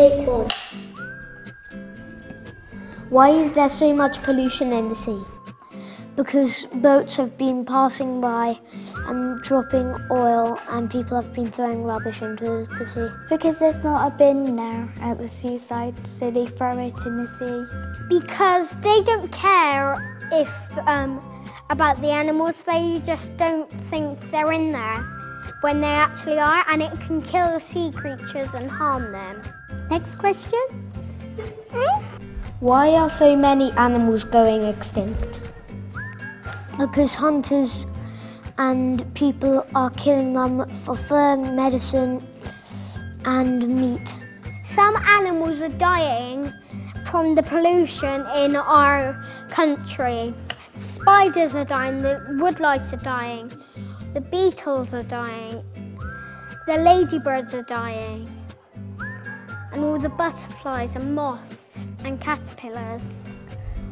Take one. Why is there so much pollution in the sea? because boats have been passing by and dropping oil and people have been throwing rubbish into the sea. Because there's not a bin there at the seaside, so they throw it in the sea. Because they don't care if um, about the animals, they just don't think they're in there when they actually are, and it can kill the sea creatures and harm them. Next question. Why are so many animals going extinct? Because hunters and people are killing them for fur, medicine, and meat. Some animals are dying from the pollution in our country. Spiders are dying, the woodlice are dying, the beetles are dying, the ladybirds are dying, and all the butterflies and moths and caterpillars.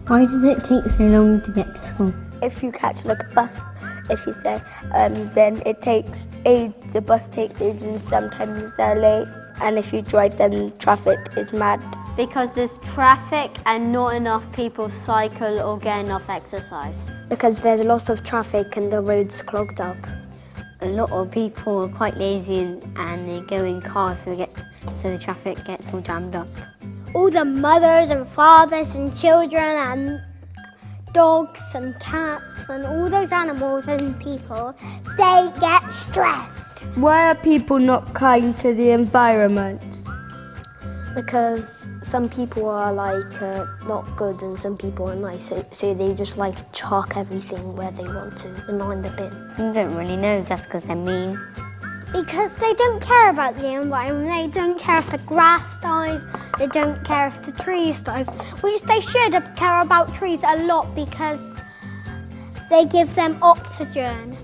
Why does it take so long to get to school? If you catch like a bus, if you say, um, then it takes age, the bus takes ages and sometimes they're late. And if you drive, then traffic is mad. Because there's traffic and not enough people cycle or get enough exercise. Because there's lots of traffic and the roads clogged up. A lot of people are quite lazy and, and they go in cars so, we get, so the traffic gets all jammed up. All the mothers and fathers and children and dogs and cats and all those animals and people, they get stressed. Why are people not kind to the environment? Because some people are like uh, not good and some people are nice, so, so they just like chuck everything where they want to and not in the bin. You don't really know just because they're mean. Because they don't care about the environment, they don't care if the grass dies, they don't care if the trees dies, which they should care about trees a lot because they give them oxygen.